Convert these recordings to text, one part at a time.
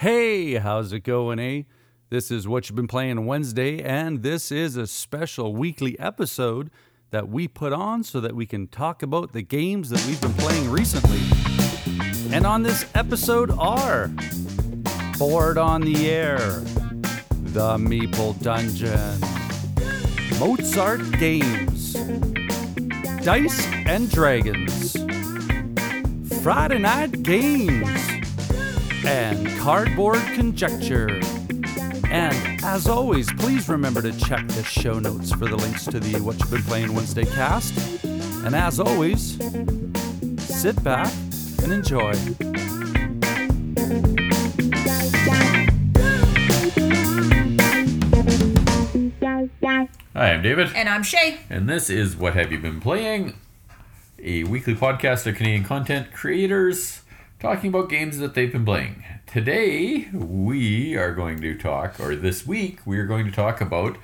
Hey, how's it going, eh? This is what you've been playing Wednesday, and this is a special weekly episode that we put on so that we can talk about the games that we've been playing recently. And on this episode are Board on the Air, The Meeple Dungeon, Mozart Games, Dice and Dragons, Friday Night Games, and Cardboard Conjecture. And as always, please remember to check the show notes for the links to the What You've Been Playing Wednesday cast. And as always, sit back and enjoy. Hi, I'm David, And I'm Shay. and this is What Have You Been Playing? A weekly podcast of Canadian content creators talking about games that they've been playing. Today, we are going to talk, or this week, we are going to talk about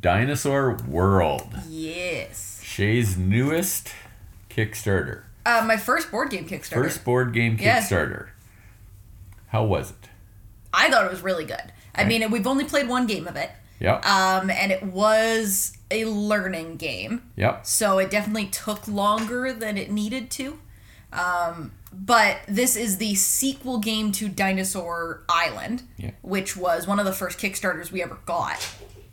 Dinosaur World, Yes. Shay's newest Kickstarter. Uh, my first board game Kickstarter. First board game Yeah. Kickstarter. How was it? I thought it was really good. I mean, we've only played one game of it, Yep. um, and it was a learning game. yep. So it definitely took longer than it needed to. Um, but this is the sequel game to Dinosaur Island, Yeah. which was one of the first Kickstarters we ever got,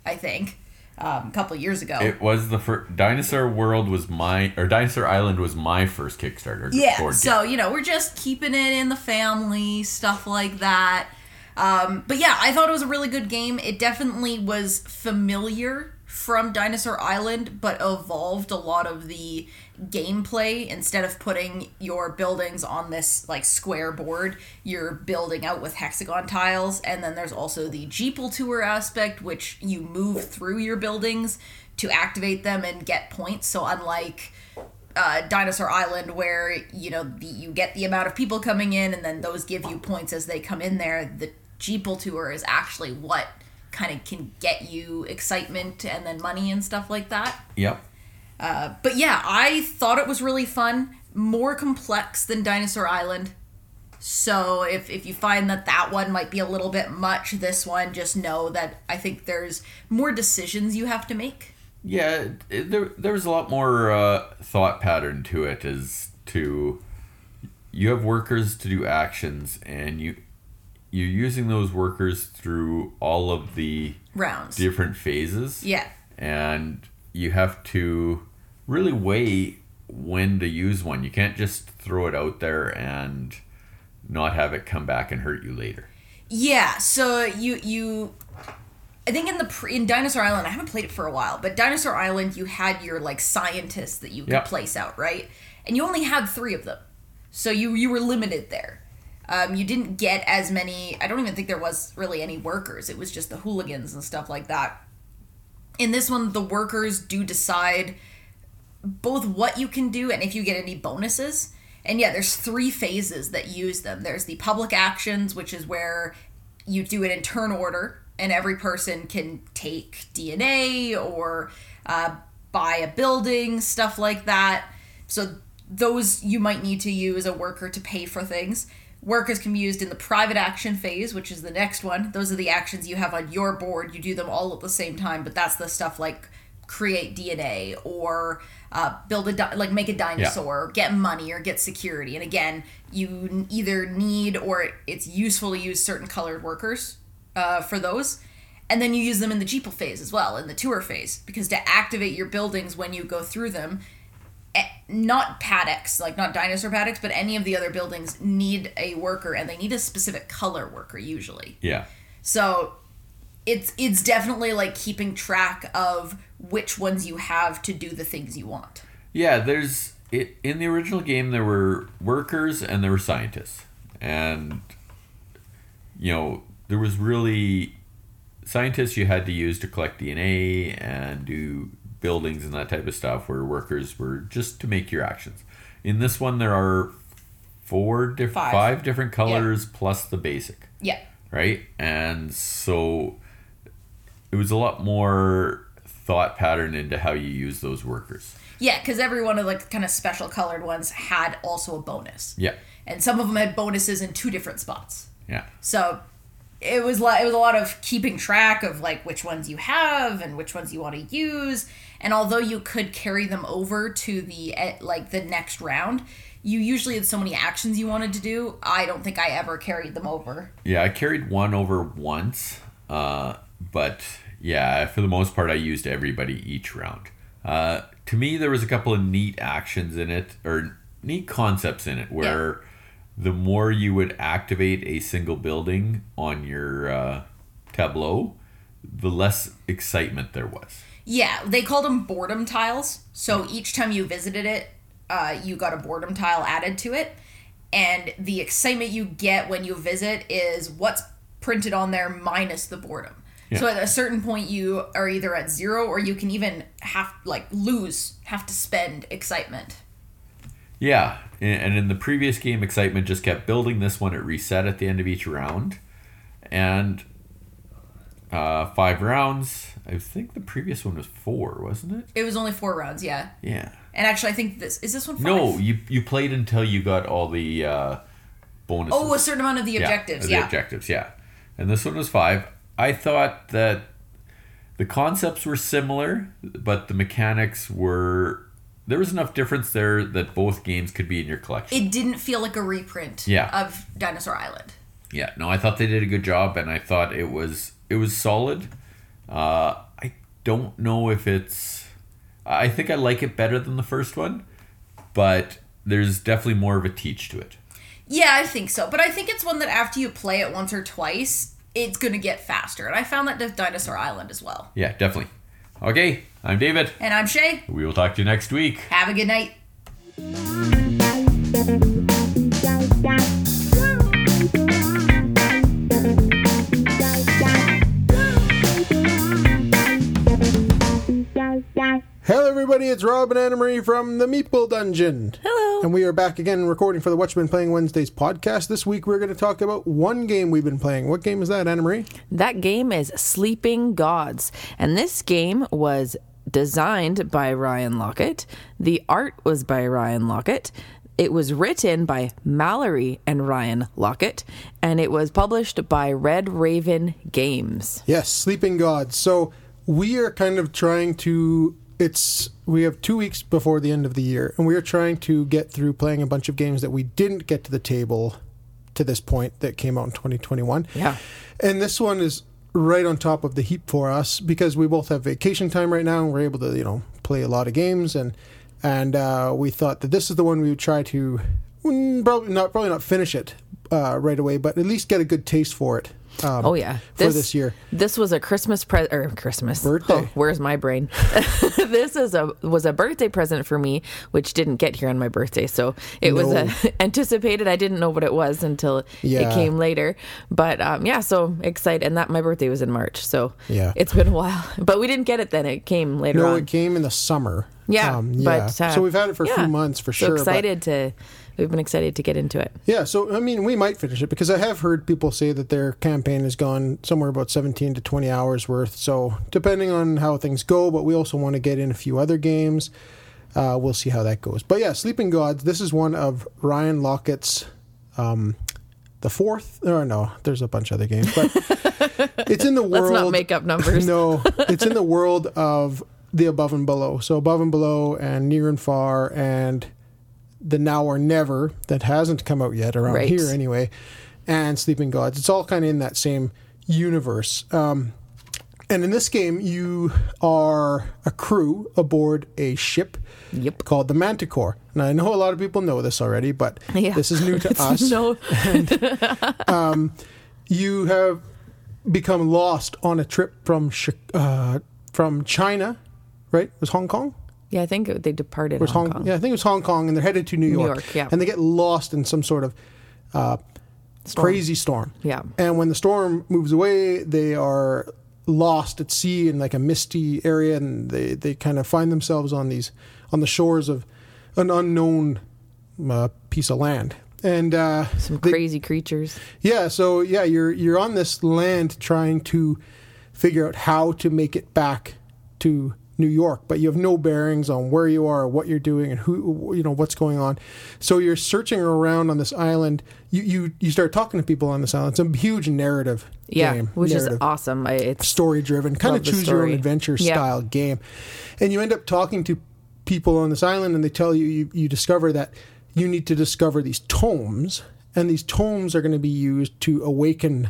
I think, um, a couple years ago. It was the first Dinosaur World was my or Dinosaur Island was my first Kickstarter. Yeah, so you know, we're just keeping it in the family, stuff like that. Um, but yeah, I thought it was a really good game. It definitely was familiar from Dinosaur Island, but evolved a lot of the gameplay. Instead of putting your buildings on this like square board, you're building out with hexagon tiles, and then there's also the Jeeple tour aspect, which you move through your buildings to activate them and get points. So unlike uh, Dinosaur Island, where you know the, you get the amount of people coming in, and then those give you points as they come in there. The Jeeple tour is actually what kind of can get you excitement and then money and stuff like that. Yep. But yeah, I thought it was really fun, more complex than Dinosaur Island. So if if you find that that one might be a little bit much, this one just know that I think there's more decisions you have to make. Yeah, it, there there was a lot more uh, thought pattern to it. As to you have workers to do actions, and you you're using those workers through all of the Rounds. different phases. Yeah. and you have to really weigh when to use one. You can't just throw it out there and not have it come back and hurt you later. Yeah, so you you I think in the pre, in Dinosaur Island, I haven't played it for a while, but Dinosaur Island you had your like scientists that you could Yep. place out, right? And you only had 3 of them. So you you were limited there. Um, you didn't get as many I don't even think there was really any workers. It was just the hooligans and stuff like that. In this one the workers do decide both what you can do and if you get any bonuses. And yeah, there's three phases that use them. There's the public actions, which is where you do it in turn order, and every person can take DNA or uh, buy a building, stuff like that. So those you might need to use a worker to pay for things. Workers can be used in the private action phase, which is the next one. Those are the actions you have on your board. You do them all at the same time, but that's the stuff like create DNA or uh, build a di- like make a dinosaur, or get money or get security. And again, you n- either need or it's useful to use certain colored workers uh, for those. And then you use them in the Jeeple phase as well, in the tour phase, because to activate your buildings when you go through them, not paddocks, like not dinosaur paddocks, but any of the other buildings need a worker, and they need a specific color worker usually. Yeah. So it's it's definitely like keeping track of which ones you have to do the things you want. Yeah, there's it in the original game there were workers and there were scientists. And you know, there was really scientists you had to use to collect DNA and do buildings and that type of stuff where workers were just to make your actions. In this one, there are four different, Five. five different colors plus the basic, Yeah. right? And so it was a lot more thought pattern into how you use those workers. Yeah, because every one of like kind of special colored ones had also a bonus, Yeah, and some of them had bonuses in two different spots. yeah. So it was like it was a lot of keeping track of like which ones you have and which ones you want to use. And although you could carry them over to the like the next round, you usually had so many actions you wanted to do. I don't think I ever carried them over. Yeah, I carried one over once, uh, but yeah, for the most part, I used everybody each round. Uh, to me, there was a couple of neat actions in it, or neat concepts in it, where the more you would activate a single building on your uh, tableau, the less excitement there was. Yeah, they called them boredom tiles. So each time you visited it, uh, you got a boredom tile added to it. And the excitement you get when you visit is what's printed on there minus the boredom. So at a certain point, you are either at zero or you can even have, like, lose, have to spend excitement. Yeah, and and in the previous game, excitement just kept building. This one, it reset at the end of each round, and uh, five rounds. I think the previous one was four, wasn't it? It was only four rounds, yeah. Yeah. And actually, I think this is this one five? No, you you played until you got all the uh, bonuses. Oh, a certain amount of the objectives, Yeah, the yeah. objectives, yeah. And this one was five. I thought that the concepts were similar, but the mechanics were. There was enough difference there that both games could be in your collection. It didn't feel like a reprint Yeah. of Dinosaur Island. Yeah, no, I thought they did a good job, and I thought it was it was solid. Uh, I don't know if it's. I think I like it better than the first one, but there's definitely more of a teach to it. Yeah, I think so. But I think it's one that after you play it once or twice, it's going to get faster. And I found that with Dinosaur Island as well. Yeah, definitely. Okay, I'm David. And I'm Shay. We will talk to you next week. Have a good night. Hello, everybody. It's Rob and Anna Marie from the Meeple Dungeon. Hello. And we are back again recording for the Been Playing Wednesdays podcast. This week, we're going to talk about one game we've been playing. What game is that, Anna Marie? That game is Sleeping Gods. And this game was designed by Ryan Laukat. The art was by Ryan Laukat. It was written by Mallory and Ryan Laukat. And it was published by Red Raven Games. Yes, Sleeping Gods. So we are kind of trying to. It's we have two weeks before the end of the year, and we are trying to get through playing a bunch of games that we didn't get to the table to this point that came out in 2021. Yeah. And this one is right on top of the heap for us because we both have vacation time right now and we're able to, you know, play a lot of games and and uh, we thought that this is the one we would try to mm, probably not probably not finish it uh, right away, but at least get a good taste for it. Um, Oh yeah, for this year. This was a Christmas present or Christmas Birthday. Oh, where's my brain? this is a was a birthday present for me, which didn't get here on my birthday. So it was No. uh anticipated. I didn't know what it was until Yeah. it came later. But um, yeah, so excited. And that my birthday was in March, so Yeah. it's been a while. But we didn't get it then. It came later No, on. it came in the summer. yeah, Um, but uh, so we've had it for a few months for so sure. but- excited to. We've been excited to get into it. Yeah, so I mean, we might finish it because I have heard people say that their campaign has gone somewhere about 17 to 20 hours worth. So, depending on how things go, but we also want to get in a few other games. Uh, we'll see how that goes. But yeah, Sleeping Gods, this is one of Ryan Laukat's, um, the fourth, or no, there's a bunch of other games, but it's in the world. Let's not make up numbers. no, it's in the world of the above and below. So above and below, and near and far, and the now or never that hasn't come out yet around Right. here anyway, and Sleeping Gods. It's all kind of in that same universe. Um, and in this game, you are a crew aboard a ship Yep. called the Manticore. Now, I know a lot of people know this already, but Yeah. this is new to us No, you have become lost on a trip from uh, from China, right? It was Hong Kong? Yeah, I think they departed It was Hong, Hong, Kong. Yeah, I think it was Hong Kong, and they're headed to New York. York, yeah. And they get lost in some sort of uh, crazy storm. Yeah. And when the storm moves away, they are lost at sea in like a misty area, and they they kind of find themselves on these on the shores of an unknown uh, piece of land. And uh, Some they- crazy creatures. yeah, so yeah, you're you're on this land trying to figure out how to make it back to New York, but you have no bearings on where you are, or what you're doing, and who you know what's going on. So you're searching around on this island. You you you start talking to people on this island. It's a huge narrative Yeah, game, which is awesome. I, it's story driven, kind of choose your own adventure Yeah. style game. And you end up talking to people on this island, and they tell you, you, you discover that you need to discover these tomes, and these tomes are going to be used to awaken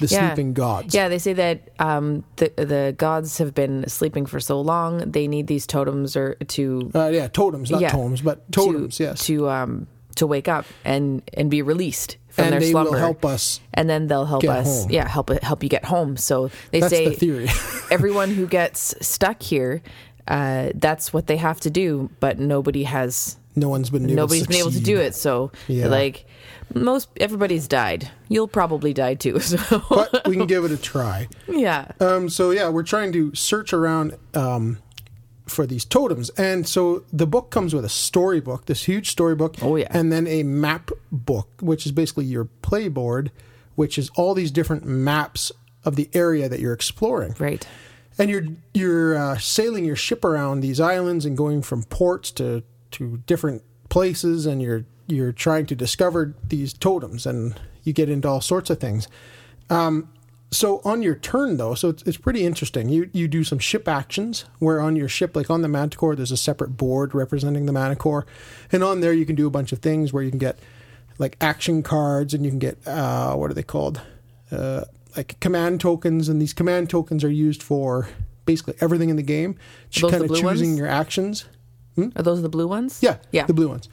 the Yeah. sleeping gods. Yeah, they say that um, the the gods have been sleeping for so long. They need these totems or to Uh, yeah, totems, not Yeah. tomes, but totems, to, yes. to um to wake up and and be released from and their they slumber. will help us. and then they'll help us. home. Yeah, help help you get home. So they That's say the theory. everyone who gets stuck here, uh, that's what they have to do. But nobody has no one's been able nobody's to been able to do it. So Yeah. like most everybody's died. You'll probably die too. So But we can give it a try. yeah, Um, so yeah, we're trying to search around um, for these totems, and so the book comes with a storybook, this huge storybook. Oh, yeah. and then a map book, which is basically your playboard, which is all these different maps of the area that you're exploring. right. And you're you're uh, sailing your ship around these islands and going from ports to to different places, and you're you're trying to discover these totems, and you get into all sorts of things. Um, so on your turn though, so it's, it's pretty interesting. You you do some ship actions where on your ship, like on the Manticore, there's a separate board representing the Manticore, and on there you can do a bunch of things where you can get like action cards, and you can get uh, what are they called? Uh, like command tokens, and these command tokens are used for basically everything in the game. Are those kind the of blue choosing ones? your actions. Are those the blue ones? Yeah, yeah. the blue ones,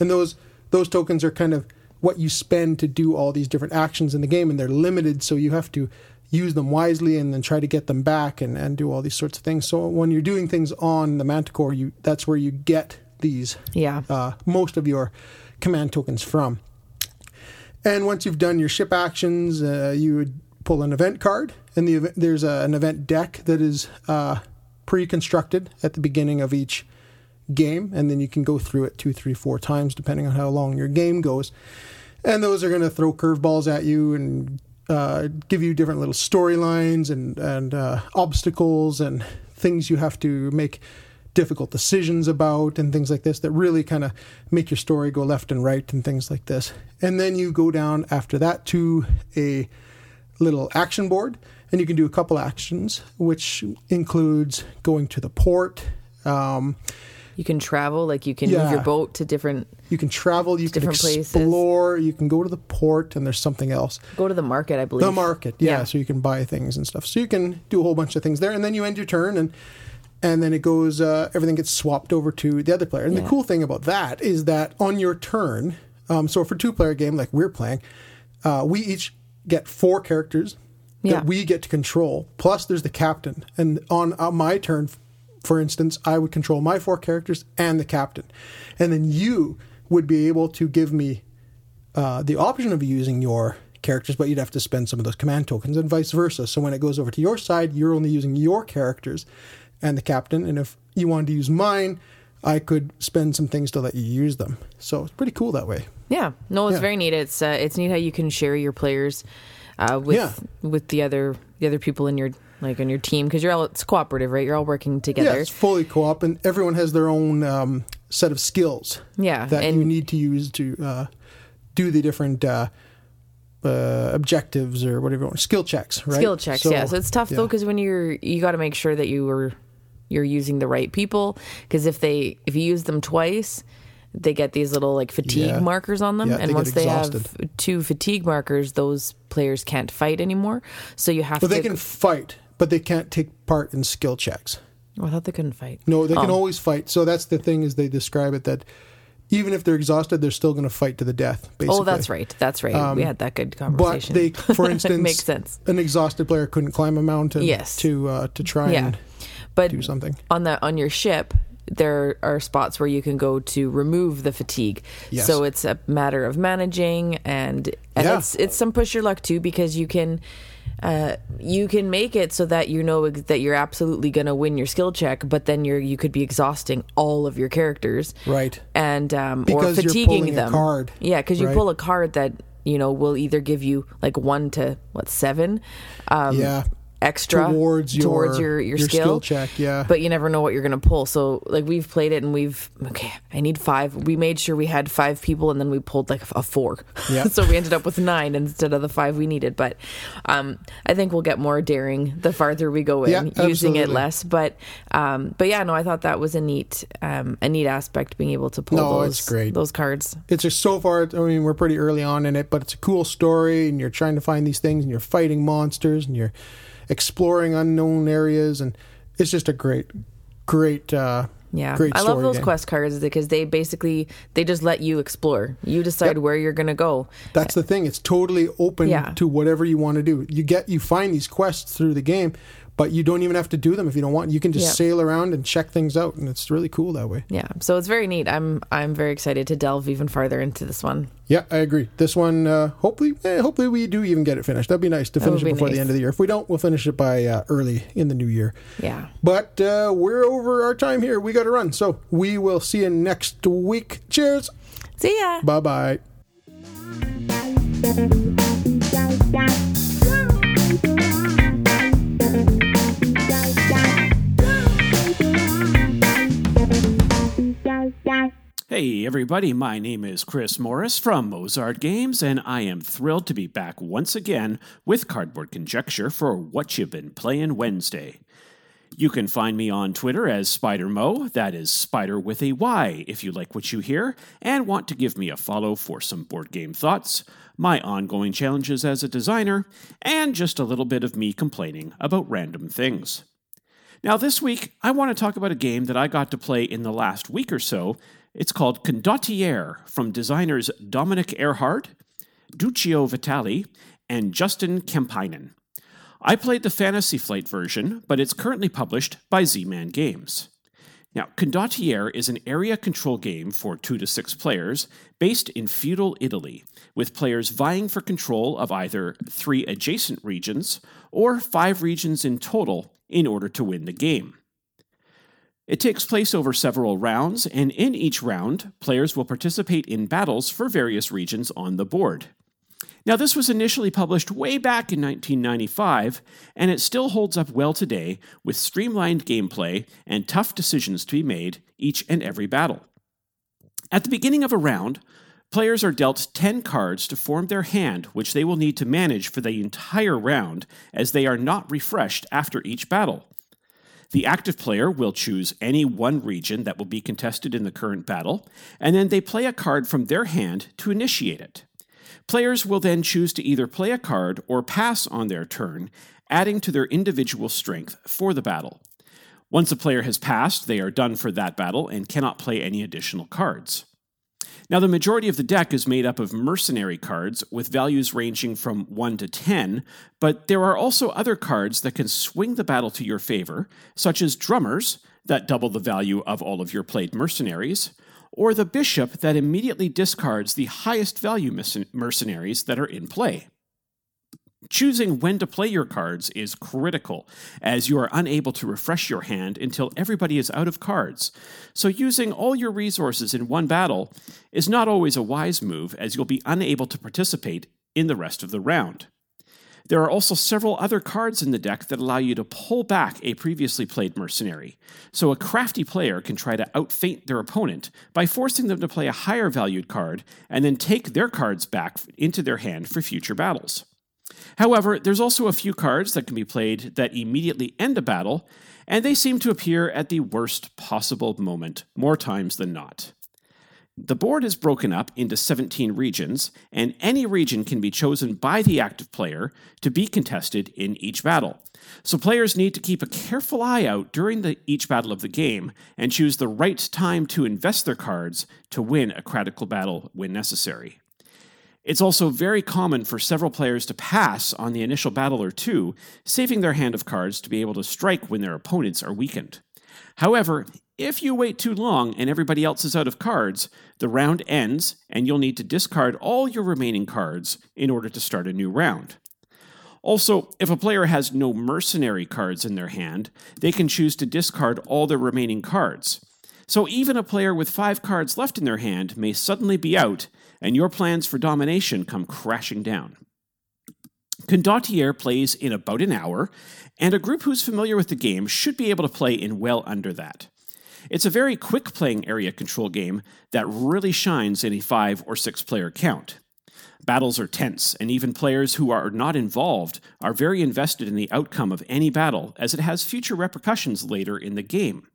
and those those tokens are kind of what you spend to do all these different actions in the game, and they're limited, so you have to use them wisely and then try to get them back and, and do all these sorts of things. So when you're doing things on the Manticore, you that's where you get these Yeah. uh, most of your command tokens from. And once you've done your ship actions, uh, you would pull an event card, and the event, there's a, an event deck that is uh, pre-constructed at the beginning of each game, and then you can go through it two, three, four times depending on how long your game goes. And those are going to throw curveballs at you and uh, give you different little storylines and and uh, obstacles and things you have to make difficult decisions about and things like this that really kind of make your story go left and right and things like this. And then you go down after that to a little action board and you can do a couple actions which includes going to the port um, You can travel, like you can Yeah. move your boat to different. you can travel you can Different places. explore you can go to the port and there's something else Go to the market, I believe. the market yeah, Yeah. so you can buy things and stuff so you can do a whole bunch of things there and then you end your turn and and then it goes uh, everything gets swapped over to the other player and the cool thing about that is that on your turn um, so for two player game like we're playing uh, we each get four characters Yeah. that we get to control plus there's the captain and on uh, my turn for instance i would control my four characters and the captain and then you would be able to give me uh, the option of using your characters, but you'd have to spend some of those command tokens and vice versa. So when it goes over to your side, you're only using your characters and the captain. And if you wanted to use mine, I could spend some things to let you use them. So it's pretty cool that way. Yeah, no, it's Yeah. very neat. It's uh, it's neat how you can share your players uh, with Yeah. with the other the other people in your like on your team because you're all it's cooperative, right? You're all working together. Yeah, it's fully co-op, and everyone has their own um, set of skills Yeah, that and you need to use to uh, do the different uh, uh, objectives or whatever you want, skill checks, right? skill checks. yeah, so it's tough though because when you're you got to make sure that you are you're using the right people because if they if you use them twice. They get these little like fatigue Yeah. markers on them, Yeah, and get once they have two fatigue markers, those players can't fight anymore. So you have But to. they can fight, but they can't take part in skill checks. Oh, I thought they couldn't fight. No, they can Oh. always fight. So that's the thing is they describe it that even if they're exhausted, they're still going to fight to the death. Basically. Oh, that's right. That's right. we had that good But conversation. they, for instance, makes sense. An exhausted player couldn't climb a mountain. Yes. To uh, to try Yeah, and but do something. on the on your ship, there are spots where you can go to remove the fatigue. Yes. So it's a matter of managing and and Yeah. it's it's some push your luck too because you can uh, you can make it so that you know ex- that you're absolutely going to win your skill check, but then you're you could be exhausting all of your characters, Right. And um, or Because fatiguing a them. card, yeah, because you right? pull a card that you know will either give you like one to what seven, um, Yeah. Extra Towards your- towards your your, your skill. skill check, yeah. But you never know what you're gonna pull. So like we've played it and we've okay. I need five. We made sure we had five people and then we pulled like a four. Yeah. so we ended up with nine instead of the five we needed. But um, I think we'll get more daring the farther we go in Yeah, using it less. But um, but yeah, no, I thought that was a neat um, a neat aspect being able to pull No, those it's great. those cards. it's just so far. I mean, we're pretty early on in it, but it's a cool story, and you're trying to find these things, and you're fighting monsters, and you're exploring unknown areas, and it's just a great, great, uh, Yeah, great. I love those game. quest cards because they basically they just let you explore. You decide where you're gonna go. That's the thing; it's totally open Yeah. to whatever you want to do. You get, you find these quests through the game, but you don't even have to do them if you don't want. You can just Yeah. sail around and check things out, and it's really cool that way. Yeah, so it's very neat. I'm I'm very excited to delve even farther into this one. Yeah, I agree. This one, uh, hopefully, eh, hopefully we do even get it finished. That'd be nice to finish it be before nice. the end of the year. If we don't, we'll finish it by uh, early in the new year. Yeah. But uh, we're over our time here. We got to run. So we will see you next week. Cheers. See ya. Bye bye. Hey everybody, my name is Chris Morris from Mozart Games, and I am thrilled to be back once again with Cardboard Conjecture for What You've Been Playing Wednesday. You can find me on Twitter as Spider SpiderMo, that is Spider with a Y, if you like what you hear and want to give me a follow for some board game thoughts, my ongoing challenges as a designer, and just a little bit of me complaining about random things. Now, this week, I want to talk about a game that I got to play in the last week or so. It's called Condottiere from designers Dominique Ehrhard, Duccio Vitale, and Justin Kemppainen. I played the Fantasy Flight version, but it's currently published by Z Man Games. Now, Condottiere is an area control game for two to six players based in feudal Italy, with players vying for control of either three adjacent regions or five regions in total in order to win the game. It takes place over several rounds, and in each round, players will participate in battles for various regions on the board. Now, this was initially published way back in 1995, and it still holds up well today with streamlined gameplay and tough decisions to be made each and every battle. At the beginning of a round, players are dealt 10 cards to form their hand, which they will need to manage for the entire round, as they are not refreshed after each battle. The active player will choose any one region that will be contested in the current battle, and then they play a card from their hand to initiate it. Players will then choose to either play a card or pass on their turn, adding to their individual strength for the battle. Once a player has passed, they are done for that battle and cannot play any additional cards. Now, the majority of the deck is made up of mercenary cards with values ranging from 1 to 10, but there are also other cards that can swing the battle to your favor, such as drummers that double the value of all of your played mercenaries, or the bishop that immediately discards the highest value mercen- mercenaries that are in play. Choosing when to play your cards is critical, as you are unable to refresh your hand until everybody is out of cards. So, using all your resources in one battle is not always a wise move, as you'll be unable to participate in the rest of the round. There are also several other cards in the deck that allow you to pull back a previously played mercenary, so a crafty player can try to outfeint their opponent by forcing them to play a higher valued card and then take their cards back into their hand for future battles. However, there's also a few cards that can be played that immediately end a battle, and they seem to appear at the worst possible moment, more times than not. The board is broken up into 17 regions, and any region can be chosen by the active player to be contested in each battle. So players need to keep a careful eye out during the, each battle of the game and choose the right time to invest their cards to win a critical battle when necessary. It's also very common for several players to pass on the initial battle or two, saving their hand of cards to be able to strike when their opponents are weakened. However, if you wait too long and everybody else is out of cards, the round ends and you'll need to discard all your remaining cards in order to start a new round. Also, if a player has no mercenary cards in their hand, they can choose to discard all their remaining cards. So even a player with five cards left in their hand may suddenly be out, and your plans for domination come crashing down. Condottiere plays in about an hour, and a group who's familiar with the game should be able to play in well under that. It's a very quick playing area control game that really shines in a five or six player count. Battles are tense, and even players who are not involved are very invested in the outcome of any battle, as it has future repercussions later in the game.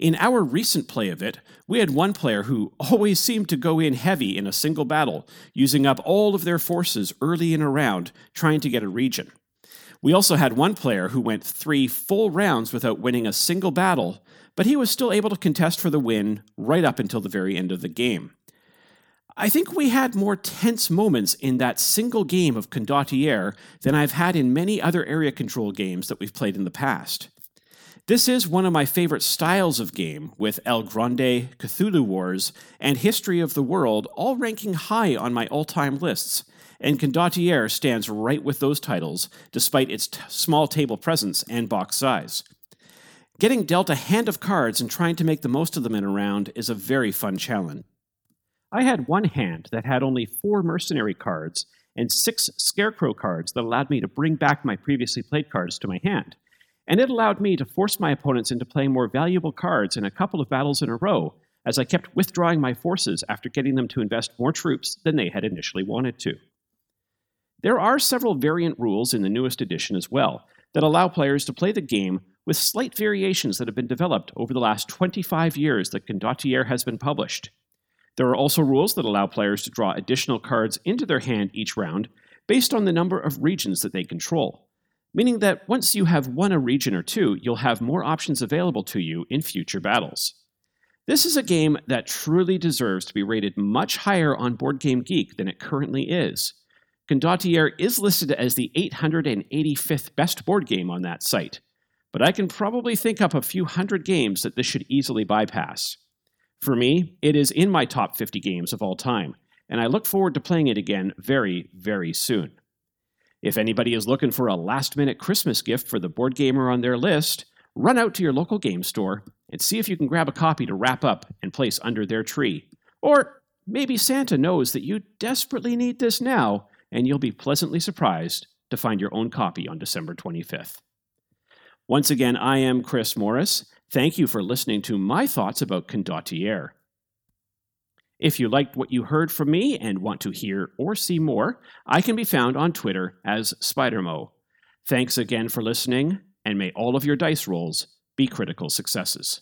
In our recent play of it, we had one player who always seemed to go in heavy in a single battle, using up all of their forces early in a round trying to get a region. We also had one player who went three full rounds without winning a single battle, but he was still able to contest for the win right up until the very end of the game. I think we had more tense moments in that single game of Condottiere than I've had in many other area control games that we've played in the past. This is one of my favorite styles of game, with El Grande, Cthulhu Wars, and History of the World all ranking high on my all time lists, and Condottiere stands right with those titles, despite its t- small table presence and box size. Getting dealt a hand of cards and trying to make the most of them in a round is a very fun challenge. I had one hand that had only four mercenary cards and six scarecrow cards that allowed me to bring back my previously played cards to my hand. And it allowed me to force my opponents into playing more valuable cards in a couple of battles in a row, as I kept withdrawing my forces after getting them to invest more troops than they had initially wanted to. There are several variant rules in the newest edition as well that allow players to play the game with slight variations that have been developed over the last 25 years that Condottiere has been published. There are also rules that allow players to draw additional cards into their hand each round based on the number of regions that they control, meaning that once you have won a region or two, you'll have more options available to you in future battles. This is a game that truly deserves to be rated much higher on Board Game Geek than it currently is. Condottiere is listed as the 885th best board game on that site, but I can probably think up a few hundred games that this should easily bypass. For me, it is in my top 50 games of all time, and I look forward to playing it again very, very soon. If anybody is looking for a last minute Christmas gift for the board gamer on their list, run out to your local game store and see if you can grab a copy to wrap up and place under their tree. Or maybe Santa knows that you desperately need this now, and you'll be pleasantly surprised to find your own copy on December 25th. Once again, I am Chris Morris. Thank you for listening to my thoughts about Condottiere. If you liked what you heard from me and want to hear or see more, I can be found on Twitter as SpiderMo. Thanks again for listening, and may all of your dice rolls be critical successes.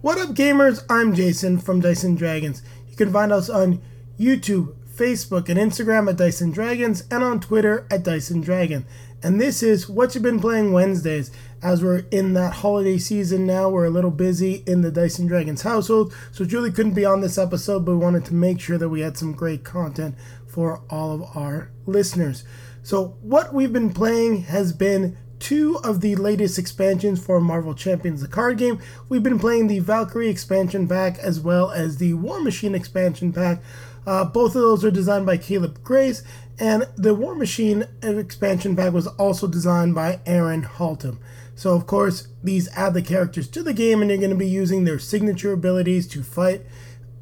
What up, gamers? I'm Jason from Dice and Dragons. You can find us on YouTube, Facebook, and Instagram at Dice and Dragons, and on Twitter at and Dragon. And this is what you've been playing Wednesdays. As we're in that holiday season now, we're a little busy in the Dice and Dragons household, so Julie couldn't be on this episode, but we wanted to make sure that we had some great content for all of our listeners. So, what we've been playing has been two of the latest expansions for Marvel Champions, the card game. We've been playing the Valkyrie expansion pack as well as the War Machine expansion pack. Uh, both of those are designed by Caleb Grace, and the War Machine expansion pack was also designed by Aaron Haltom. So, of course, these add the characters to the game, and you're going to be using their signature abilities to fight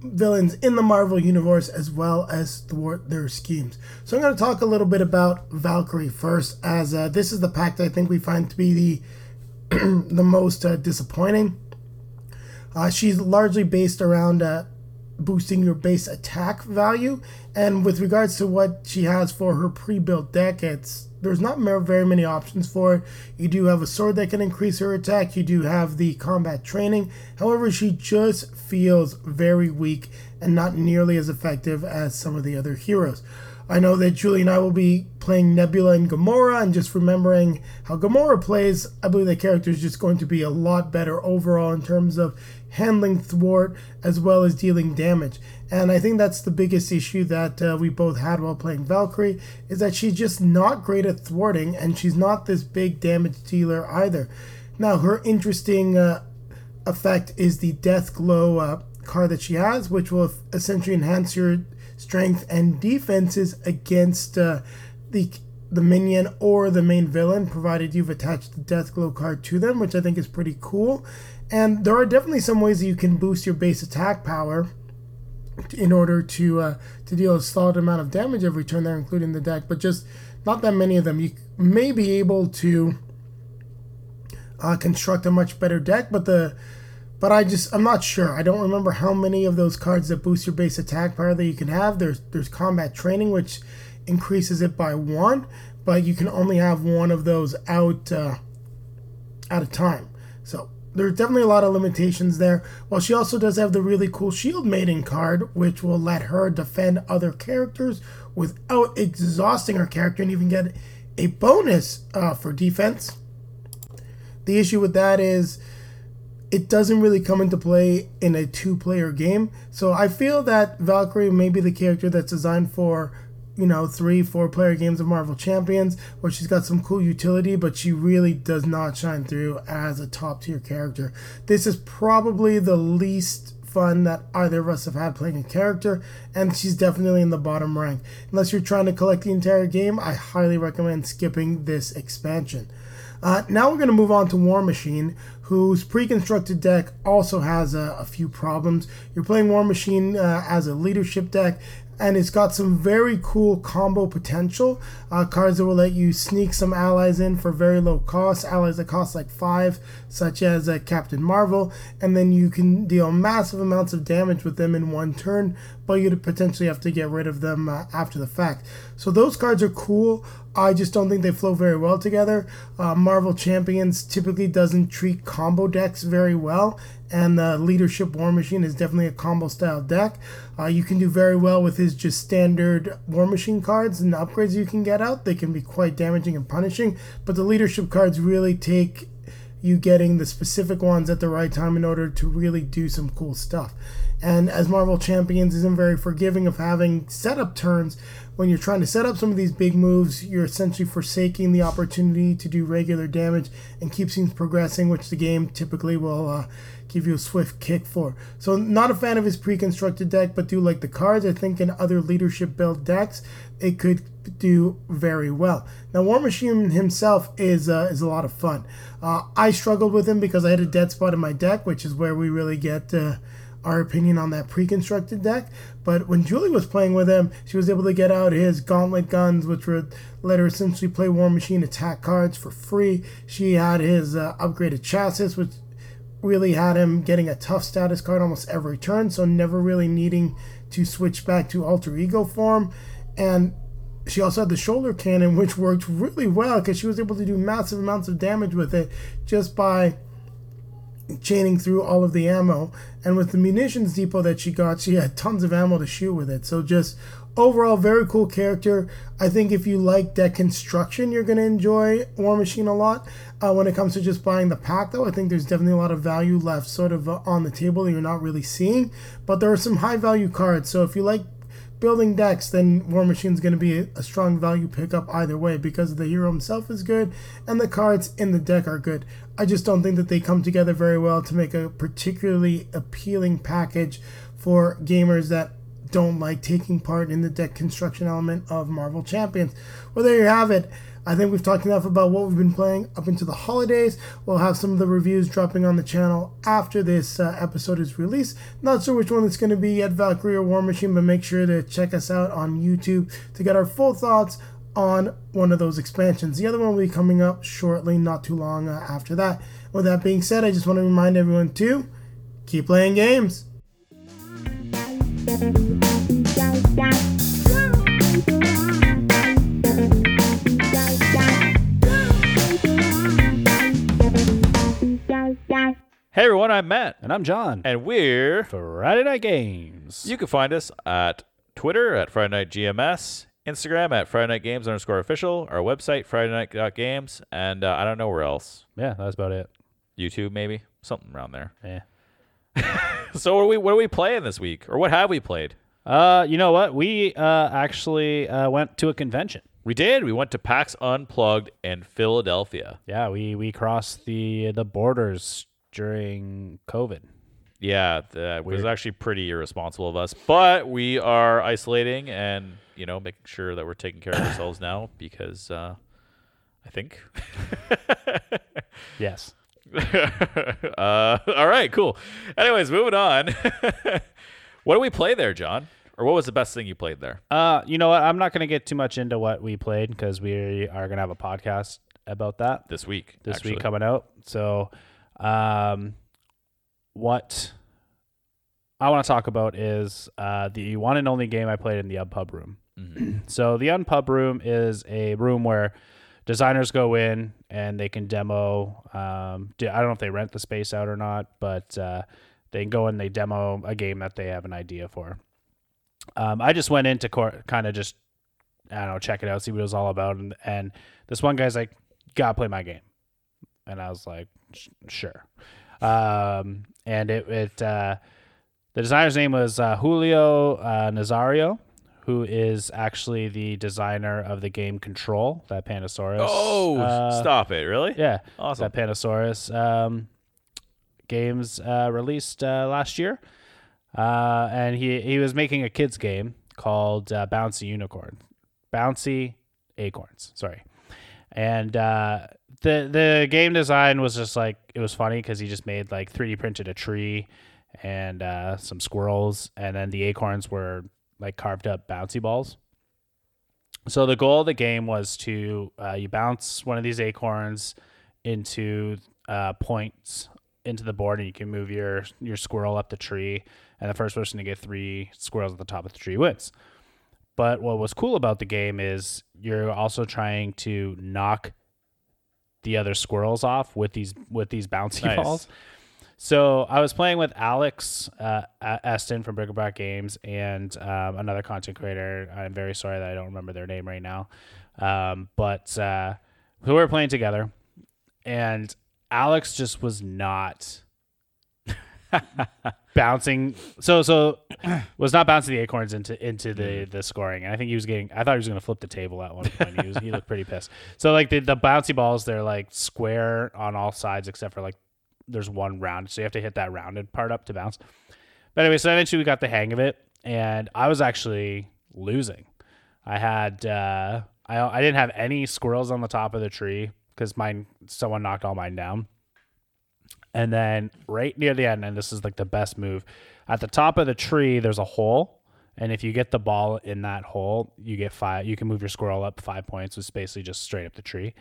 villains in the Marvel Universe as well as thwart their schemes. So I'm going to talk a little bit about Valkyrie first, as uh, this is the pack that I think we find to be the the most uh, disappointing. Uh, she's largely based around uh, boosting your base attack value, and with regards to what she has for her pre-built deck, it's there's not very many options for it. You do have a sword that can increase her attack. You do have the combat training. However, she just feels very weak and not nearly as effective as some of the other heroes. I know that Julie and I will be playing Nebula and Gamora, and just remembering how Gamora plays, I believe the character is just going to be a lot better overall in terms of handling thwart as well as dealing damage. And I think that's the biggest issue that uh, we both had while playing Valkyrie is that she's just not great at thwarting, and she's not this big damage dealer either. Now, her interesting uh, effect is the Death Glow uh, card that she has, which will essentially enhance your strength and defenses against uh, the the minion or the main villain, provided you've attached the Death Glow card to them, which I think is pretty cool. And there are definitely some ways that you can boost your base attack power in order to uh, to deal a solid amount of damage every turn there, including the deck, but just not that many of them. You may be able to uh, construct a much better deck, but the but I just I'm not sure. I don't remember how many of those cards that boost your base attack power that you can have. There's there's combat training which increases it by one, but you can only have one of those out uh, at a time. So there's definitely a lot of limitations there. Well, she also does have the really cool Shield Maiden card, which will let her defend other characters without exhausting her character and even get a bonus uh, for defense. The issue with that is it doesn't really come into play in a two player game. So I feel that Valkyrie may be the character that's designed for, you know, three, four player games of Marvel Champions, where she's got some cool utility, but she really does not shine through as a top tier character. This is probably the least fun that either of us have had playing a character, and she's definitely in the bottom rank. Unless you're trying to collect the entire game, I highly recommend skipping this expansion. Uh, now we're going to move on to War Machine, whose pre-constructed deck also has a, a few problems. You're playing War Machine uh, as a leadership deck, and it's got some very cool combo potential. Uh, cards that will let you sneak some allies in for very low cost, allies that cost like five, such as uh, Captain Marvel, and then you can deal massive amounts of damage with them in one turn, but you'd potentially have to get rid of them uh, after the fact. So those cards are cool. I just don't think they flow very well together. Uh, Marvel Champions typically doesn't treat combo decks very well, and the Leadership War Machine is definitely a combo style deck. Uh, you can do very well with his just standard War Machine cards and upgrades you can get out. They can be quite damaging and punishing, but the Leadership cards really take you getting the specific ones at the right time in order to really do some cool stuff. And as Marvel Champions isn't very forgiving of having setup turns, when you're trying to set up some of these big moves, you're essentially forsaking the opportunity to do regular damage and keep things progressing, which the game typically will uh, give you a swift kick for. So, not a fan of his pre constructed deck, but do like the cards. I think in other leadership build decks, it could do very well. Now, War Machine himself is uh, is a lot of fun. Uh, I struggled with him because I had a dead spot in my deck, which is where we really get uh, our opinion on that pre-constructed deck. But when Julie was playing with him, she was able to get out his gauntlet guns, which would let her essentially play War Machine attack cards for free. She had his uh, upgraded chassis, which really had him getting a tough status card almost every turn, so never really needing to switch back to alter ego form. And she also had the shoulder cannon, which worked really well because she was able to do massive amounts of damage with it just by chaining through all of the ammo. And with the munitions depot that she got, she had tons of ammo to shoot with it. So just overall, very cool character. I think if you like deck construction, you're going to enjoy War Machine a lot. Uh, when it comes to just buying the pack, though, I think there's definitely a lot of value left sort of uh, on the table that you're not really seeing. But there are some high value cards. So if you like building decks, then War Machine's going to be a, a, strong value pickup either way because the hero himself is good and the cards in the deck are good. I just don't think that they come together very well to make a particularly appealing package for gamers that don't like taking part in the deck construction element of Marvel Champions. Well, there you have it. I think we've talked enough about what we've been playing up into the holidays. We'll have some of the reviews dropping on the channel after this uh, episode is released. Not sure which one it's going to be yet, Valkyrie or War Machine, but make sure to check us out on YouTube to get our full thoughts on one of those expansions. The other one will be coming up shortly, not too long uh, after that. With that being said, I just want to remind everyone to keep playing games. Hey everyone, I'm Matt. And I'm John. And we're Friday Night Games. You can find us at Twitter at Friday Night GMS, Instagram at Friday Night Games underscore official. Our website, Friday Night Games. And uh, I don't know where else. Yeah, that's about it. YouTube, maybe? Something around there. Yeah. So what are we what are we playing this week? Or what have we played? Uh, you know what? We uh actually uh went to a convention. We did. We went to PAX Unplugged in Philadelphia. Yeah, we we crossed the the borders during COVID. Yeah, that was actually pretty irresponsible of us. But we are isolating and, you know, making sure that we're taking care of ourselves now because uh, I think. Yes. uh, all right, cool. Anyways, moving on. what do we play there, John? Or what was the best thing you played there? Uh, you know what? I'm not going to get too much into what we played because we are going to have a podcast about that This week. this actually. week coming out. So, um, what I want to talk about is uh, the one and only game I played in the Unpub room. so the Unpub room is a room where designers go in and they can demo. Um, I don't know if they rent the space out or not, but uh, they can go and they demo a game that they have an idea for. Um, I just went into court, kind of just I don't know check it out, see what it was all about, and, and this one guy's like, "You "Gotta play my game," and I was like, "Sure." Um, and it it uh, the designer's name was uh, Julio uh, Nazario, who is actually the designer of the game Control, that Pandasaurus. Oh, uh, stop it. Really? Yeah, Awesome. that Pandasaurus um, games uh, released uh, last year, uh, and he he was making a kids game called uh, Bouncy Unicorn, Bouncy Acorns. Sorry, and uh, the the game design was just like it was funny because he just made like 3D printed a tree and uh, some squirrels, and then the acorns were like carved up bouncy balls. So the goal of the game was to uh, you bounce one of these acorns into uh, points into the board, and you can move your your squirrel up the tree, and the first person to get three squirrels at the top of the tree wins. But what was cool about the game is you're also trying to knock the other squirrels off with these with these bouncy Nice. balls. So I was playing with Alex uh, Eston from Brickleback Games and um, another content creator. I'm very sorry that I don't remember their name right now. Um, but uh, we were playing together, and Alex just was not bouncing. So so was not bouncing the acorns into into the the scoring. And I think he was getting. I thought he was going to flip the table at one point. He was he looked pretty pissed. So like the the bouncy balls, they're like square on all sides except for like there's one round, so you have to hit that rounded part up to bounce. But anyway, so eventually we got the hang of it, and I was actually losing. I had uh, I I didn't have any squirrels on the top of the tree because mine someone knocked all mine down. And then right near the end, and this is like the best move, at the top of the tree there's a hole, and if you get the ball in that hole, you get five. You can move your squirrel up five points, which is basically just straight up the tree.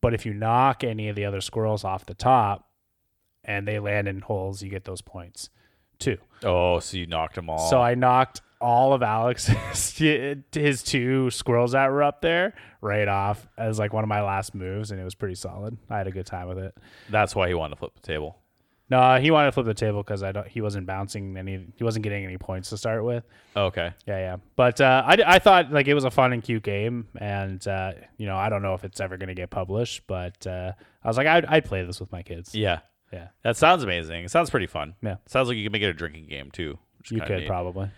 But if you knock any of the other squirrels off the top, and they land in holes, you get those points too. Oh, so you knocked them all. So I knocked all of Alex's his two squirrels that were up there right off as like one of my last moves, and it was pretty solid. I had a good time with it. That's why he wanted to flip the table. No, he wanted to flip the table because I don't. He wasn't bouncing any. He wasn't getting any points to start with. Okay. Yeah, yeah. But uh, I, I thought like it was a fun and cute game, and uh, you know I don't know if it's ever gonna get published, but uh, I was like I'd, I'd play this with my kids. Yeah. Yeah. That sounds amazing. It sounds pretty fun. Yeah. Sounds like you can make it a drinking game too. you could neat. probably.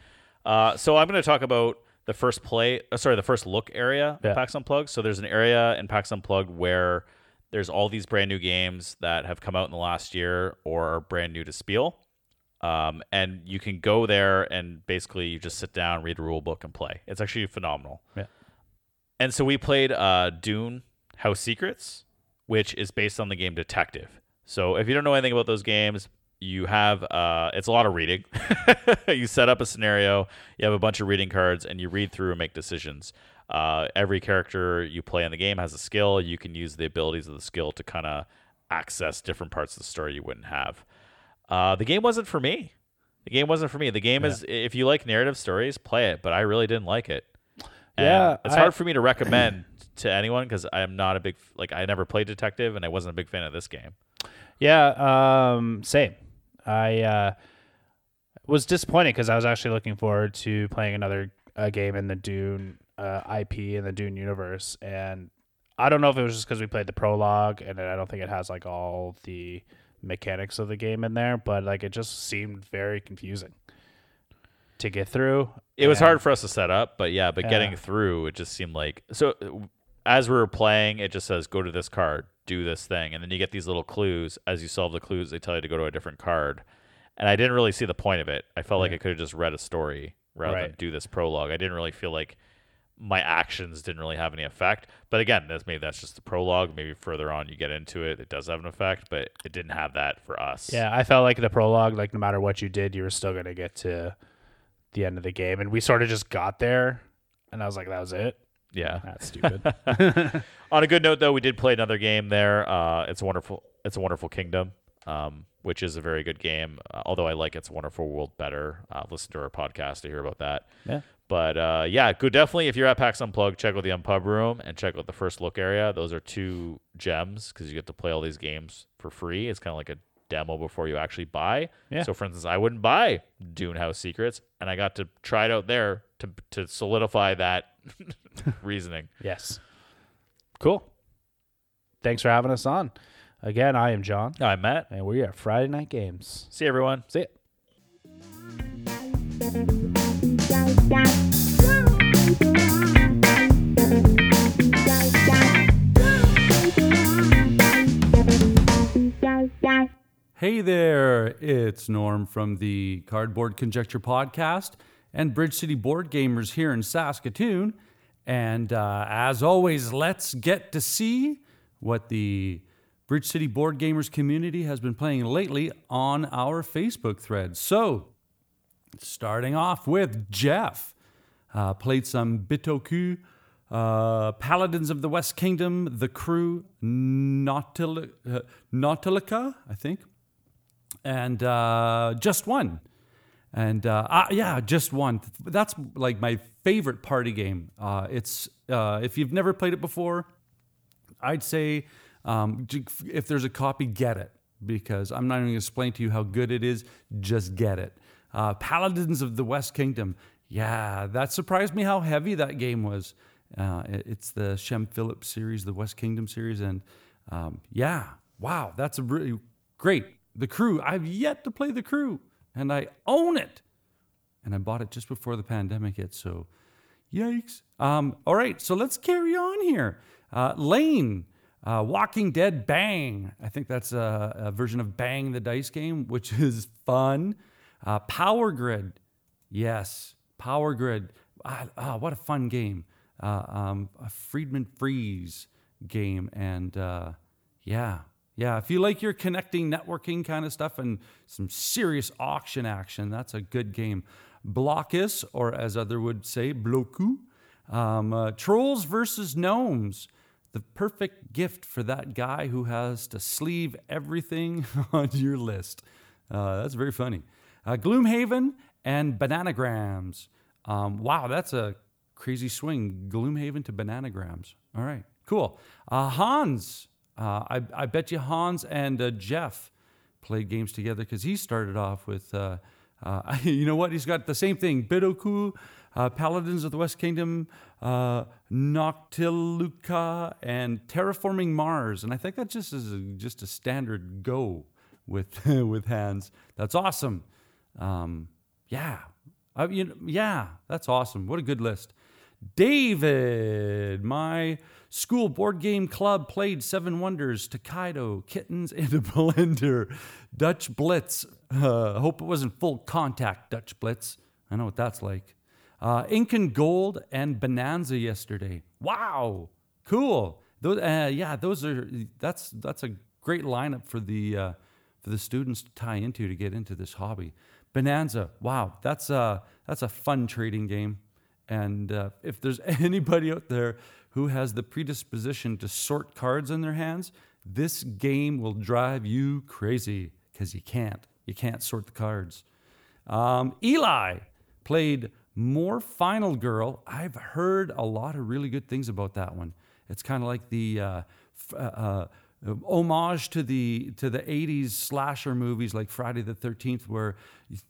Uh, so I'm going to talk about the first play, uh, sorry, the first look area Yeah. of PAX Unplugged. So there's an area in PAX Unplugged where there's all these brand new games that have come out in the last year or are brand new to Spiel. Um, and you can go there and basically you just sit down, read a rule book, and play. It's actually phenomenal. Yeah. And so we played uh, Dune House Secrets, which is based on the game Detective. So if you don't know anything about those games, you have uh, it's a lot of reading. you set up a scenario, you have a bunch of reading cards, and you read through and make decisions. Uh, every character you play in the game has a skill. You can use the abilities of the skill to kind of access different parts of the story you wouldn't have. Uh, the game wasn't for me. The game wasn't for me. The game is if you like narrative stories, play it. But I really didn't like it. And Yeah, it's I- hard for me to recommend to anyone because I am not a big like I never played detective and I wasn't a big fan of this game. Yeah, um, same. I uh, was disappointed because I was actually looking forward to playing another uh, game in the Dune uh, IP in the Dune universe, and I don't know if it was just because we played the prologue, and I don't think it has like all the mechanics of the game in there, but like it just seemed very confusing to get through. It was and- hard for us to set up, but yeah, but Yeah. getting through, it just seemed like so. As we were playing, it just says go to this card, do this thing, and then you get these little clues. As you solve the clues, they tell you to go to a different card. And I didn't really see the point of it. I felt like I could have just read a story rather than do this prologue. I didn't really feel like my actions didn't really have any effect. But again, that's maybe that's just the prologue. Maybe further on you get into it, it does have an effect, but it didn't have that for us. Yeah, I felt like the prologue, like no matter what you did, you were still gonna get to the end of the game, and we sort of just got there, and I was like, that was it. Yeah. That's stupid. On a good note, though, we did play another game there. Uh, it's a wonderful. It's a wonderful kingdom, um, which is a very good game. Uh, although I like It's Wonderful World better. Uh, listen to our podcast to hear about that. Yeah. But uh, yeah, go definitely if you're at PAX Unplugged, check out the Unpub Room and check out the first look area. Those are two gems because you get to play all these games for free. It's kind of like a demo before you actually buy. Yeah. So, for instance, I wouldn't buy Dune House Secrets, and I got to try it out there to to solidify that reasoning. yes. Cool. Thanks for having us on. Again, I am John, I'm Matt. and we are at Friday Night Games. See you, everyone. See ya. Hey there, it's Norm from the Cardboard Conjecture podcast and Bridge City Board Gamers here in Saskatoon. And uh, as always, let's get to see what the Bridge City Board Gamers community has been playing lately on our Facebook thread. So, starting off with Jeff, uh, played some Bitoku, uh, Paladins of the West Kingdom, The Crew, Nautil- uh, Nautilica, I think and uh, just one. And uh, yeah, just one. That's like my favorite party game. Uh, it's uh, if you've never played it before, I'd say um, if there's a copy, get it because I'm not even going to explain to you how good it is. Just get it. Uh, Paladins of the West Kingdom. Yeah, that surprised me how heavy that game was. Uh, it's the Shem Phillips series, the West Kingdom series, and um, yeah, wow, that's a really great. The Crew. I've yet to play the Crew, and I own it and I bought it just before the pandemic hit. So, yikes. Um, all right, so let's carry on here. Uh, Lane, uh, Walking Dead Bang. I think that's a, a version of Bang the Dice game, which is fun. Uh, Power Grid. Yes, Power Grid. Ah, ah, what a fun game. Uh, um, a Friedemann Friese game. And uh, yeah, yeah, if you like your connecting networking kind of stuff and some serious auction action, that's a good game. Blokus, or as other would say, Bloku. Um, uh, Trolls versus Gnomes. The perfect gift for that guy who has to sleeve everything on your list. Uh, that's very funny. Uh, Gloomhaven and Bananagrams. Um, wow, that's a crazy swing. Gloomhaven to Bananagrams. All right, cool. Uh, Hans. Uh, I, I bet you Hans and uh, Jeff played games together because he started off with, uh, uh, you know what? He's got the same thing Bitoku, uh, Paladins of the West Kingdom, uh, Noctiluca, and Terraforming Mars. And I think that just is a, just a standard go with, with Hans. That's awesome. Um, yeah. Uh, you know, yeah, that's awesome. What a good list. David, my school board game club played Seven Wonders, Tokaido, Kittens in a Blender, Dutch Blitz. Uh, hope it wasn't full contact Dutch Blitz. I know what that's like. Uh, Incan Gold and Bonanza yesterday. Wow, cool. Those, uh, yeah, those are that's that's a great lineup for the uh, for the students to tie into to get into this hobby. Bonanza, wow, that's a that's a fun trading game. And uh, if there's anybody out there who has the predisposition to sort cards in their hands, this game will drive you crazy because you can't. You can't sort the cards. Um, Eli played More Final Girl. I've heard a lot of really good things about that one. It's kind of like the uh, uh, uh, homage to the to the 80s slasher movies like Friday the 13th where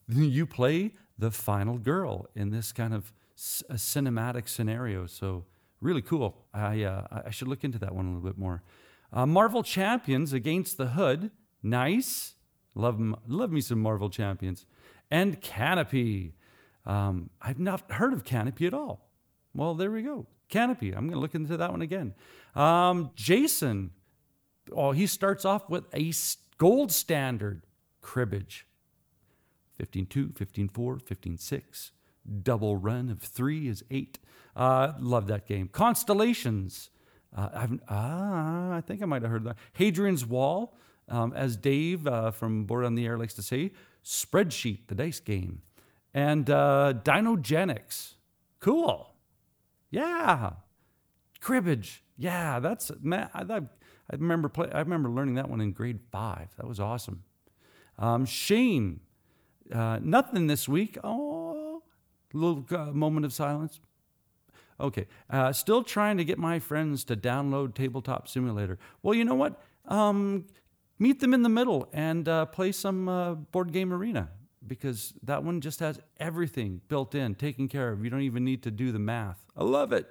you play the final girl in this kind of cinematic scenario. So really cool. I uh, I should look into that one a little bit more. Uh, Marvel Champions against the Hood, nice. Love love me some Marvel Champions, and Canopy. Um, I've not heard of Canopy at all. Well, there we go. Canopy. I'm going to look into that one again. Um, Jason. Oh, he starts off with a gold standard cribbage. 15-2, 15-4, 15-6. Double run of three is eight. Uh, love that game. Constellations. Uh, I've, ah, I think I might have heard that. Hadrian's Wall, um, as Dave uh, from Board on the Air likes to say, spreadsheet, the dice game. And uh, Dinogenics. Cool. Yeah. Cribbage. Yeah, that's man. I, I, remember play, I remember learning that one in grade five. That was awesome. Um, Shane, uh, nothing this week. Oh, little uh, moment of silence. Okay, uh, still trying to get my friends to download Tabletop Simulator. Well, you know what? Um, meet them in the middle and uh, play some uh, board game arena because that one just has everything built in, taken care of. You don't even need to do the math. I love it.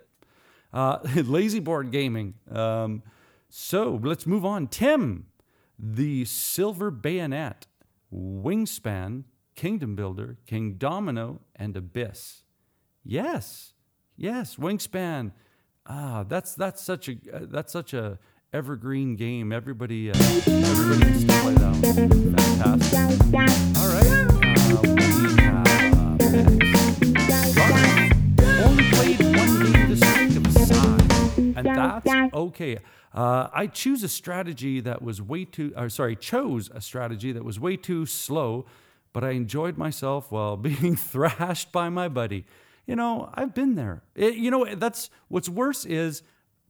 Uh, lazy board gaming. Um, so let's move on. Tim, the Silver Bayonet, Wingspan, Kingdom Builder, Kingdomino, and Abyss. Yes, yes, Wingspan. Ah, that's that's such a uh, that's such a evergreen game. Everybody, uh, everybody needs to play that. Fantastic. All right. Uh, uh, only played one game this week of and that's okay. Uh, I choose a strategy that was way too, or sorry, chose a strategy that was way too slow, but I enjoyed myself while being thrashed by my buddy. You know, I've been there. It- you know, that's what's worse is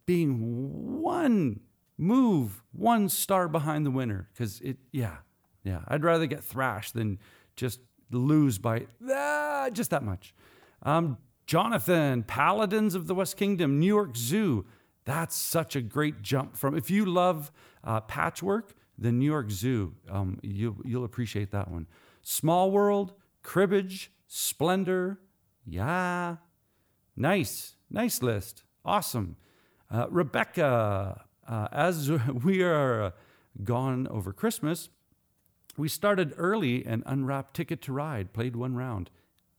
being one move, one star behind the winner. Because it, yeah, yeah, I'd rather get thrashed than just lose by ah, just that much. Um, Jonathan, Paladins of the West Kingdom, New York Zoo. That's such a great jump from. If you love uh, patchwork, the New York Zoo, um, you, you'll appreciate that one. Small World, Cribbage, Splendor. Yeah. Nice. Nice list. Awesome. Uh, Rebecca, uh, as we are uh, gone over Christmas, we started early and unwrapped Ticket to Ride, played one round.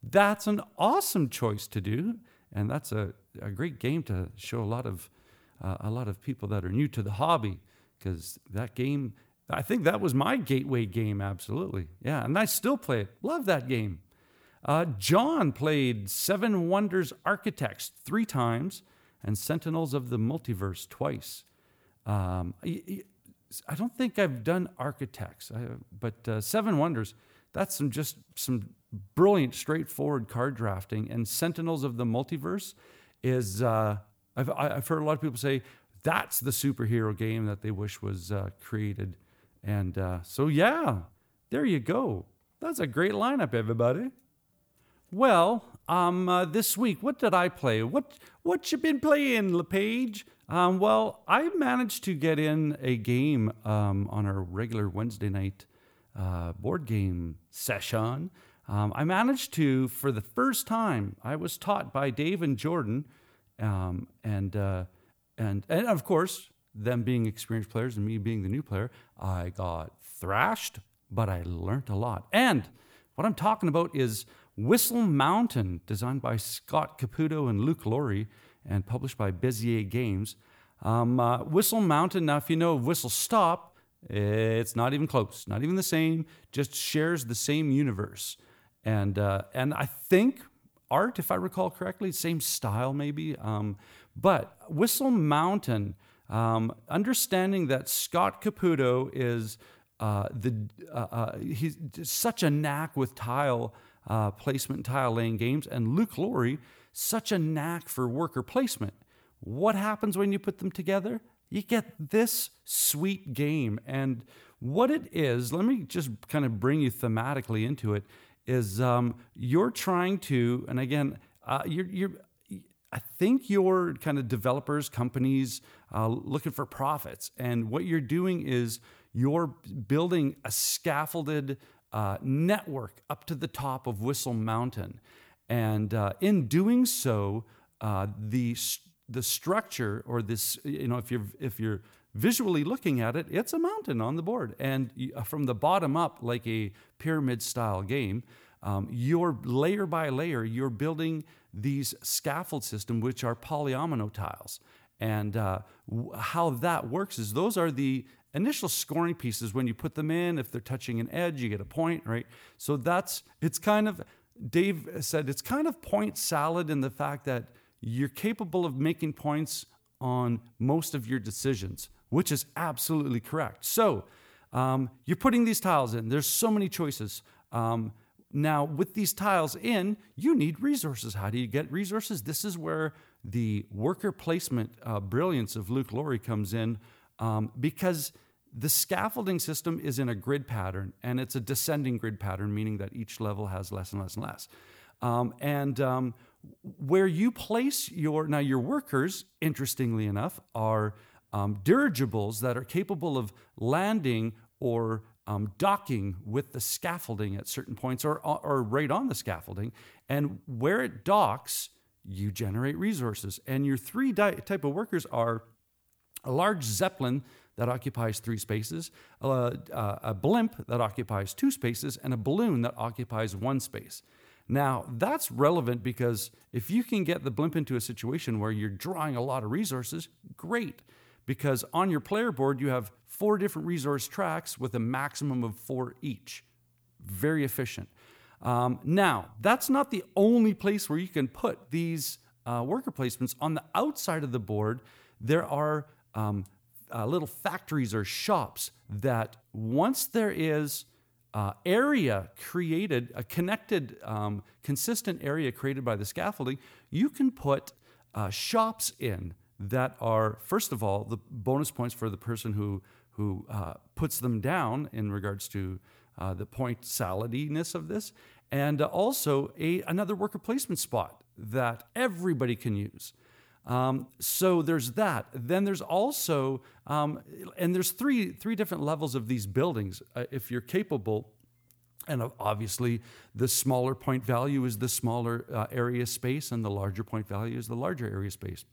That's an awesome choice to do, and that's a, a great game to show a lot of uh, a lot of people that are new to the hobby because that game I think that was my gateway game absolutely yeah and I still play it love that game uh, John played Seven Wonders Architects three times and Sentinels of the Multiverse twice um, I, don't think I've done Architects, I, but uh, Seven Wonders, that's some just some brilliant, straightforward card drafting. And Sentinels of the Multiverse is, uh, I've, I've heard a lot of people say that's the superhero game that they wish was uh, created. And uh, so, yeah, there you go. That's a great lineup, everybody. Well, um, uh, this week, what did I play? What what you been playing, LePage? Um, well, I managed to get in a game um, on our regular Wednesday night uh, board game session. Um, I managed to, for the first time, I was taught by Dave and Jordan, um, and uh, and and of course, them being experienced players and me being the new player, I got thrashed, but I learned a lot. And what I'm talking about is Whistle Mountain, designed by Scott Caputo and Luke Laurie, and published by Bezier Games. Um, uh, Whistle Mountain, now if you know Whistle Stop, it's not even close, not even the same, just shares the same universe. And, uh, and I think art, if I recall correctly, same style maybe. Um, but Whistle Mountain, um, understanding that Scott Caputo is uh, the uh, uh, he's such a knack with tile uh, placement, tile laying games, and Luke Laurie such a knack for worker placement. What happens when you put them together? You get this sweet game, and what it is. Let me just kind of bring you thematically into it. Is um, you're trying to, and again, uh, you're you're I think you're kind of developers, companies uh, looking for profits. And what you're doing is you're building a scaffolded uh, network up to the top of Whistle Mountain. And uh, in doing so, uh, the the structure or this, you know, if you're if you're visually looking at it, it's a mountain on the board, and uh, from the bottom up, like a pyramid style game, um, you're layer by layer, you're building these scaffold system, which are polyomino tiles. And uh, how that works is those are the initial scoring pieces. When you put them in, if they're touching an edge, you get a point, right? So that's it's kind of Dave said it's kind of point salad in the fact that you're capable of making points on most of your decisions, which is absolutely correct. So um, you're putting these tiles in. There's so many choices. Um, now, with these tiles in, you need resources. How do you get resources? This is where the worker placement uh, brilliance of Luke Laurie comes in um, because the scaffolding system is in a grid pattern and it's a descending grid pattern, meaning that each level has less and less and less. Um, and um, where you place your now your workers, interestingly enough, are um, dirigibles that are capable of landing or um, docking with the scaffolding at certain points or, or right on the scaffolding. And where it docks, you generate resources. And your three di- type of workers are a large zeppelin that occupies three spaces, a, a, a blimp that occupies two spaces, and a balloon that occupies one space. Now, that's relevant because if you can get the blimp into a situation where you're drawing a lot of resources, great. Because on your player board, you have four different resource tracks with a maximum of four each. Very efficient. Um, now, that's not the only place where you can put these uh, worker placements. On the outside of the board, there are um, uh, little factories or shops that once there is uh, area created, a connected, um, consistent area created by the scaffolding, you can put uh, shops in that are, first of all, the bonus points for the person who who uh, puts them down in regards to uh, the point salidiness of this, and also a another worker placement spot that everybody can use. Um, so there's that. Then there's also, um, and there's three three different levels of these buildings. Uh, if you're capable, and obviously the smaller point value is the smaller uh, area space, and the larger point value is the larger area space.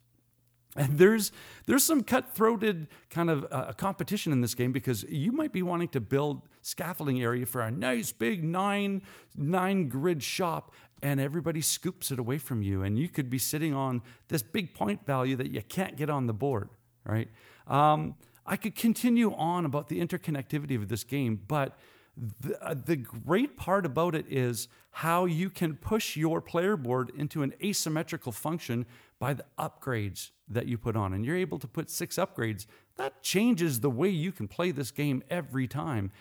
And there's there's some cutthroated kind of uh, competition in this game because you might be wanting to build scaffolding area for a nice big nine nine grid shop, and everybody scoops it away from you, and you could be sitting on this big point value that you can't get on the board, right? Um, I could continue on about the interconnectivity of this game, but the, uh, the great part about it is how you can push your player board into an asymmetrical function by the upgrades that you put on. And you're able to put six upgrades. That changes the way you can play this game every time.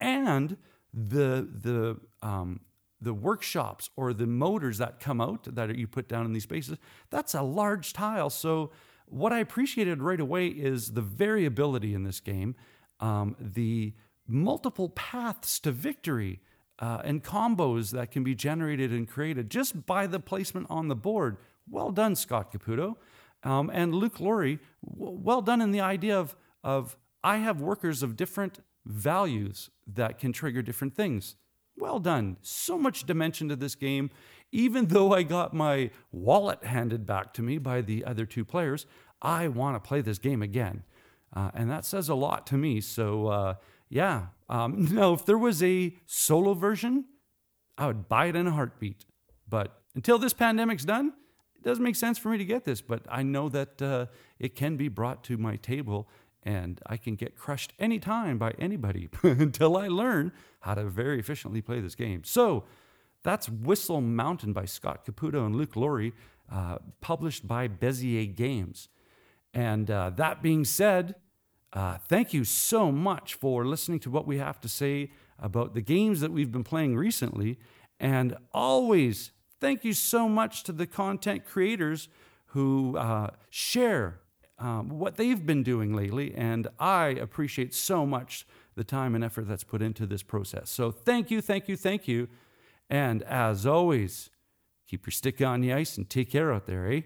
And the, the, um, the workshops or the motors that come out that you put down in these spaces, that's a large tile. So, what I appreciated right away is the variability in this game, um, the multiple paths to victory. Uh, and combos that can be generated and created just by the placement on the board. Well done, Scott Caputo. Um, and Luke Laurie, w- well done in the idea of, of I have workers of different values that can trigger different things. Well done. So much dimension to this game. Even though I got my wallet handed back to me by the other two players, I want to play this game again. Uh, and that says a lot to me. So, uh, yeah. Um, no, if there was a solo version, I would buy it in a heartbeat. But until this pandemic's done, it doesn't make sense for me to get this. But I know that uh, it can be brought to my table and I can get crushed anytime by anybody until I learn how to very efficiently play this game. So that's Whistle Mountain by Scott Caputo and Luke Laurie, uh, published by Bezier Games. And uh, that being said, uh, thank you so much for listening to what we have to say about the games that we've been playing recently. And always thank you so much to the content creators who uh, share um, what they've been doing lately. And I appreciate so much the time and effort that's put into this process. So thank you, thank you, thank you. And as always, keep your stick on the ice and take care out there, eh?